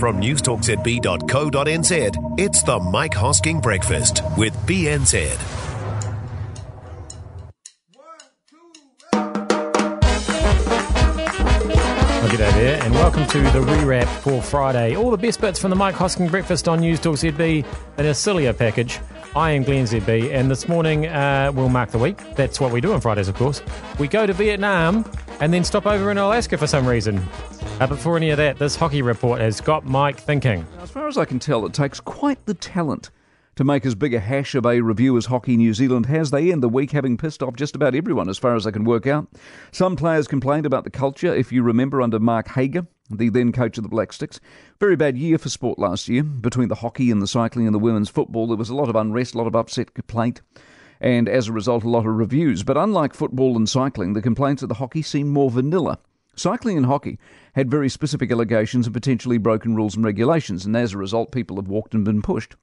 From newstalkzb.co.nz, it's the Mike Hosking Breakfast with BNZ. Well, g'day there, and welcome to the rewrap for Friday. All the best bits from the Mike Hosking Breakfast on News Talk ZB in a sillier package. I am Glenn ZB, and this morning uh, we'll mark the week. That's what we do on Fridays, of course. We go to Vietnam and then stop over in Alaska for some reason. Uh, but before any of that, this hockey report has got Mike thinking. As far as I can tell, it takes quite the talent to make as big a hash of a review as Hockey New Zealand has. They end the week having pissed off just about everyone, as far as I can work out. Some players complained about the culture, if you remember, under Mark Hager, the then coach of the Black Sticks. Very bad year for sport last year. Between the hockey and the cycling and the women's football, there was a lot of unrest, a lot of upset complaint. And as a result, a lot of reviews. But unlike football and cycling, the complaints of the hockey seem more vanilla. Cycling and hockey had very specific allegations and potentially broken rules and regulations, and as a result, people have walked and been pushed.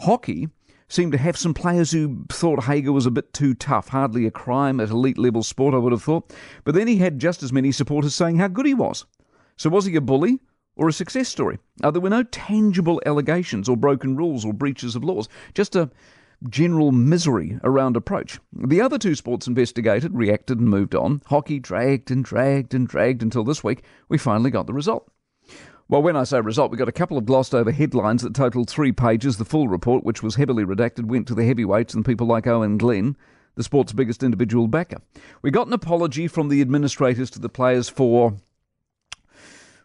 Hockey seemed to have some players who thought Hager was a bit too tough, hardly a crime at elite level sport, I would have thought. But then he had just as many supporters saying how good he was. So was he a bully or a success story? Uh, there were no tangible allegations or broken rules or breaches of laws, just a general misery around approach. The other two sports investigated, reacted, and moved on. Hockey dragged and dragged and dragged until this week we finally got the result. Well, when I say result, we got a couple of glossed over headlines that totaled three pages. The full report, which was heavily redacted, went to the heavyweights and people like Owen Glenn, the sport's biggest individual backer. We got an apology from the administrators to the players for,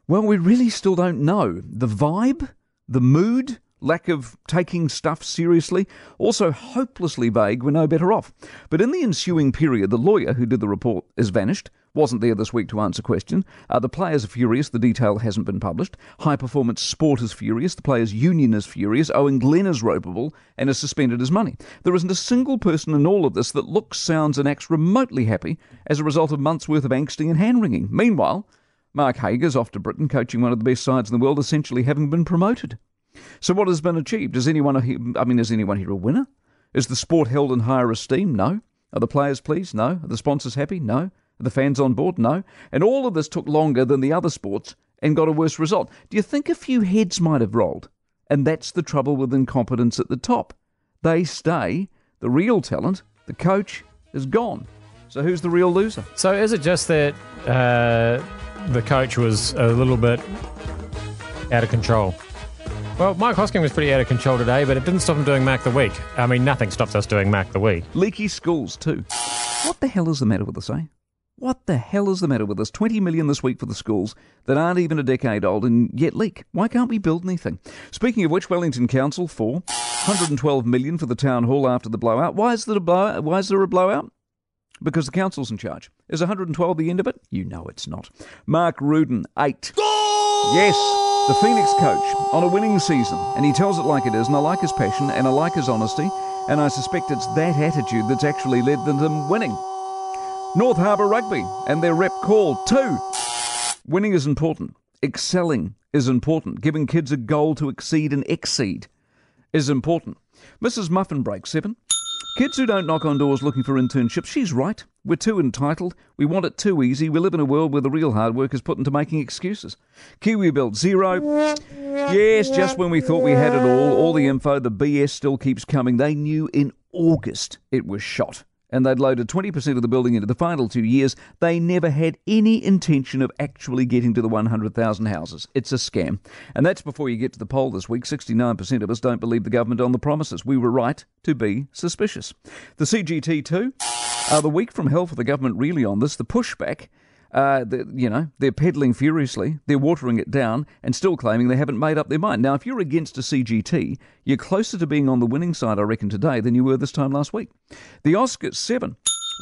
well, we really still don't know. The vibe, the mood, lack of taking stuff seriously, also hopelessly vague, we're no better off. But in the ensuing period, the lawyer who did the report has vanished, wasn't there this week to answer question. Uh, the players are furious, the detail hasn't been published. High Performance Sport is furious, the players' union is furious, Owen Glenn is ropeable and has suspended his money. There isn't a single person in all of this that looks, sounds, and acts remotely happy as a result of months' worth of angsting and hand wringing. Meanwhile, Mark Hager's off to Britain, coaching one of the best sides in the world, essentially having been promoted. So what has been achieved? Is anyone, I mean, is anyone here a winner? Is the sport held in higher esteem? No. Are the players pleased? No. Are the sponsors happy? No. Are the fans on board? No. And all of this took longer than the other sports and got a worse result. Do you think a few heads might have rolled? And that's the trouble with incompetence at the top. They stay. The real talent, the coach, is gone. So who's the real loser? So is it just that uh, the coach was a little bit out of control? Well, Mike Hosking was pretty out of control today, but it didn't stop him doing Mark the Week. I mean, nothing stops us doing Mark the Week. Leaky schools, too. What the hell is the matter with us, eh? What the hell is the matter with us? 20 million this week for the schools that aren't even a decade old and yet leak. Why can't we build anything? Speaking of which, Wellington Council for 112 million for the town hall after the blowout. Why is there a blowout? Why is there a blowout? Because the council's in charge. Is 112 the end of it? You know it's not. Mark Rudan, eight. Yes, the Phoenix coach on a winning season, and he tells it like it is, and I like his passion, and I like his honesty, and I suspect it's that attitude that's actually led them to winning. North Harbour Rugby and their rep call two. Winning is important. Excelling is important. Giving kids a goal to exceed and exceed is important. Mrs. Muffin Break seven. Kids who don't knock on doors looking for internships, she's right. We're too entitled. We want it too easy. We live in a world where the real hard work is put into making excuses. KiwiBuild zero. Yes, just when we thought we had it all, all the info, the BS still keeps coming. They knew in August it was shot and they'd loaded 20% of the building into the final two years, they never had any intention of actually getting to the 100,000 houses. It's a scam. And that's before you get to the poll this week. 69% of us don't believe the government on the promises. We were right to be suspicious. The CGT, too. Uh, the week from hell for the government really on this. The pushback uh, you know, they're peddling furiously, they're watering it down, and still claiming they haven't made up their mind. Now, if you're against a CGT, you're closer to being on the winning side, I reckon, today than you were this time last week. The Oscars, seven.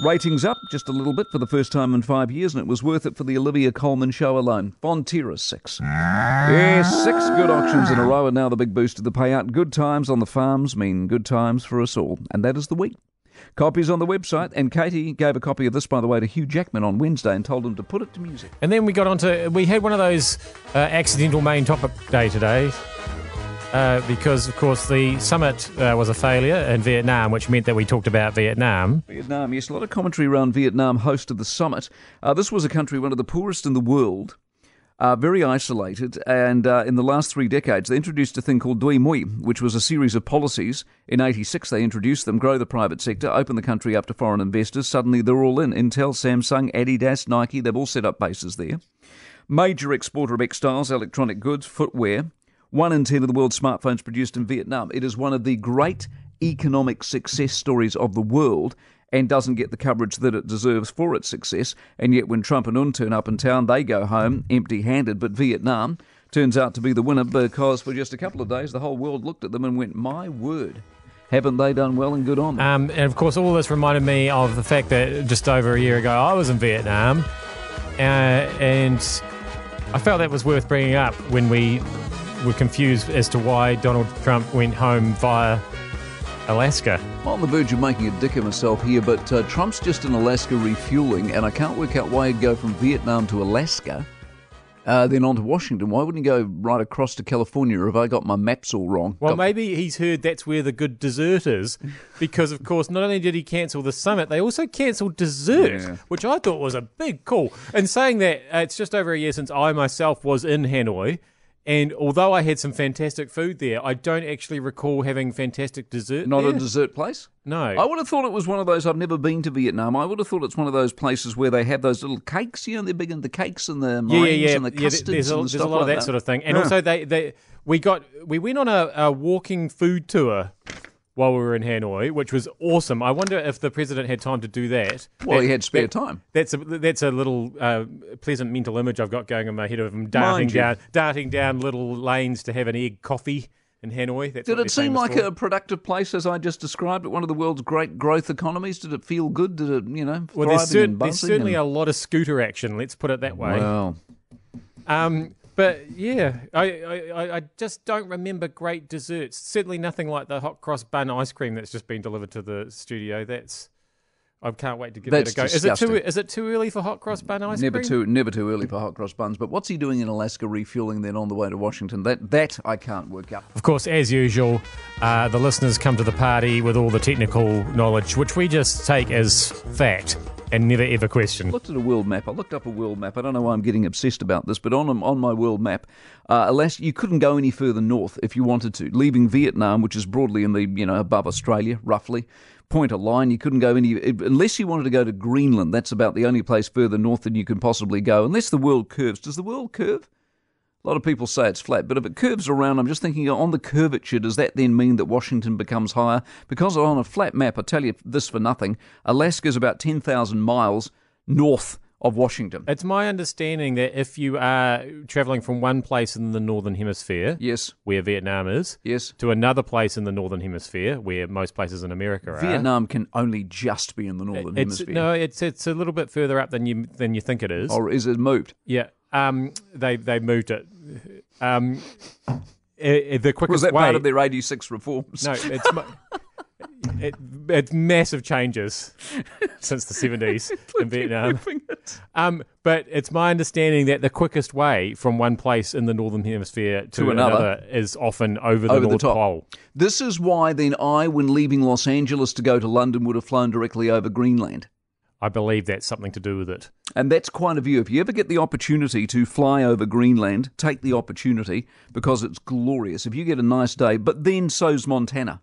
Ratings up just a little bit for the first time in five years, and it was worth it for the Olivia Colman show alone. Fonterra, six. Yes, six good auctions in a row, and now the big boost to the payout. Good times on the farms mean good times for us all, and that is the week. Copies on the website, and Katie gave a copy of this, by the way, to Hugh Jackman on Wednesday and told him to put it to music. And then we got on to, we had one of those uh, accidental main topic day today. Uh, because, of course, the summit uh, was a failure in Vietnam, which meant that we talked about Vietnam. Vietnam, yes, a lot of commentary around Vietnam hosted the summit. Uh, this was a country, one of the poorest in the world. Uh, very isolated. And uh, in the last three decades, they introduced a thing called Doi Moi, which was a series of policies. In 86, they introduced them, grow the private sector, open the country up to foreign investors. Suddenly, they're all in. Intel, Samsung, Adidas, Nike, they've all set up bases there. Major exporter of textiles, electronic goods, footwear. One in ten of the world's smartphones produced in Vietnam. It is one of the great economic success stories of the world and doesn't get the coverage that it deserves for its success. And yet, when Trump and Un turn up in town, they go home empty handed. But Vietnam turns out to be the winner because for just a couple of days, the whole world looked at them and went, My word. Haven't they done well and good on them? Um, and of course, all this reminded me of the fact that just over a year ago, I was in Vietnam, uh, and I felt that was worth bringing up when we were confused as to why Donald Trump went home via Alaska. I'm on the verge of making a dick of myself here, but uh, Trump's just in Alaska refueling, and I can't work out why he'd go from Vietnam to Alaska, uh, then on to Washington. Why wouldn't he go right across to California? Or have I got my maps all wrong? Well, Got- maybe he's heard that's where the good dessert is, because of course, not only did he cancel the summit, they also cancelled dessert, Yeah. which I thought was a big call. And saying that, uh, it's just over a year since I myself was in Hanoi. And although I had some fantastic food there, I don't actually recall having fantastic dessert. Not there. a dessert place? No. I would have thought it was one of those. I've never been to Vietnam. I would have thought it's one of those places where they have those little cakes. You know, they're big into the cakes and the yeah, yeah, yeah. and the yeah th- custards there's a, and there's stuff a lot like of that, sort of thing. And Yeah. also, they, they we got we went on a, a walking food tour while we were in Hanoi, which was awesome. I wonder if the president had time to do that. Well, That- he had spare that- time. That's a that's a little uh, pleasant mental image I've got going in my head of him darting down darting down little lanes to have an egg coffee in Hanoi. That's Did it seem like for. a productive place as I just described it? One of the world's great growth economies. Did it feel good? Did it, you know, Well, there's, cer- there's certainly and- a lot of scooter action. Let's put it that way. Well, Um, but yeah, I, I, I- just don't remember great desserts. Certainly nothing like the hot cross bun ice cream that's just been delivered to the studio. That's I can't wait to give That's that a go. Is it too is it too early for hot cross bun ice never cream? too never too early for hot cross buns. But what's he doing in Alaska refueling then on the way to Washington? That that I can't work out. Of course, as usual, uh, the listeners come to the party with all the technical knowledge, which we just take as fact and never ever question. I looked at a world map. I looked up a world map. I don't know why I'm getting obsessed about this, but on on my world map, uh, Alaska, you couldn't go any further north if you wanted to. Leaving Vietnam, which is broadly in the you know above Australia, roughly. Point a line. You couldn't go any unless you wanted to go to Greenland. That's about the only place further north than you can possibly go, unless the world curves. Does the world curve? A lot of people say it's flat, but if it curves around, I'm just thinking on the curvature, does that then mean that Washington becomes higher? Because on a flat map, I tell you this for nothing, Alaska is about 10,000 miles north of Washington. It's my understanding that if you are traveling from one place in the northern hemisphere, Yes, where Vietnam is, yes. to another place in the northern hemisphere, where most places in America are. Vietnam can only just be in the northern it's, hemisphere. No, it's it's a little bit further up than you than you think it is. Or is it moved? Yeah, um, they they moved it. Um, the quickest Was that way. part of their 86 reforms? No, it's it, it's massive changes since the seventies in Vietnam. It. Um, but it's my understanding that the quickest way from one place in the northern hemisphere to, To another. is often over the Over the North top. Pole. This is why then I, when leaving Los Angeles to go to London, would have flown directly over Greenland. I believe that's something to do with it. And that's quite a view. If you ever get the opportunity to fly over Greenland, take the opportunity because it's glorious. If you get a nice day, but then so's Montana.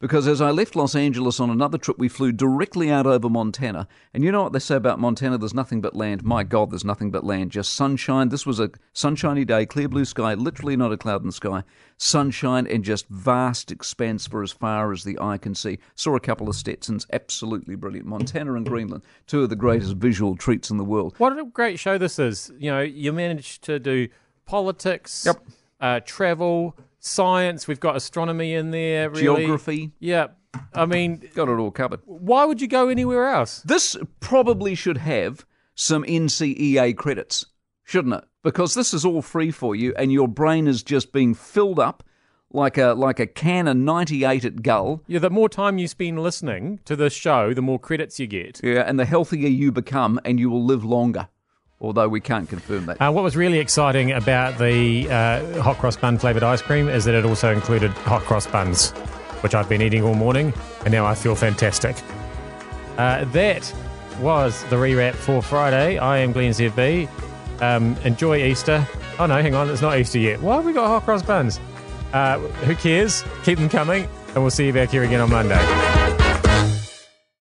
Because as I left Los Angeles on another trip, we flew directly out over Montana. And you know what they say about Montana? There's nothing but land. My God, there's nothing but land. Just sunshine. This was a sunshiny day, clear blue sky, literally not a cloud in the sky. Sunshine and just vast expanse for as far as the eye can see. Saw a couple of Stetsons, absolutely brilliant. Montana and Greenland, two of the greatest visual treats in the world. What a great show this is. You know, you managed to do politics, Yep. uh, travel, science. We've got astronomy in there. Really. Geography, Yeah. I mean, got it all covered. why would you go anywhere else? This probably should have some NCEA credits, shouldn't it? Because this is all free for you, and your brain is just being filled up like a like a can of ninety eight at Gull. Yeah, the more time you spend listening to this show, the more credits you get. Yeah, and the healthier you become, and you will live longer. Although we can't confirm that. Uh, what was really exciting about the uh, hot cross bun flavoured ice cream is that it also included hot cross buns, which I've been eating all morning, and now I feel fantastic. Uh, that was the rewrap for Friday. I am Glenn ZB. Um, enjoy Easter. Oh no, hang on, it's not Easter yet. Why have we got hot cross buns? Uh, who cares? Keep them coming, and we'll see you back here again on Monday.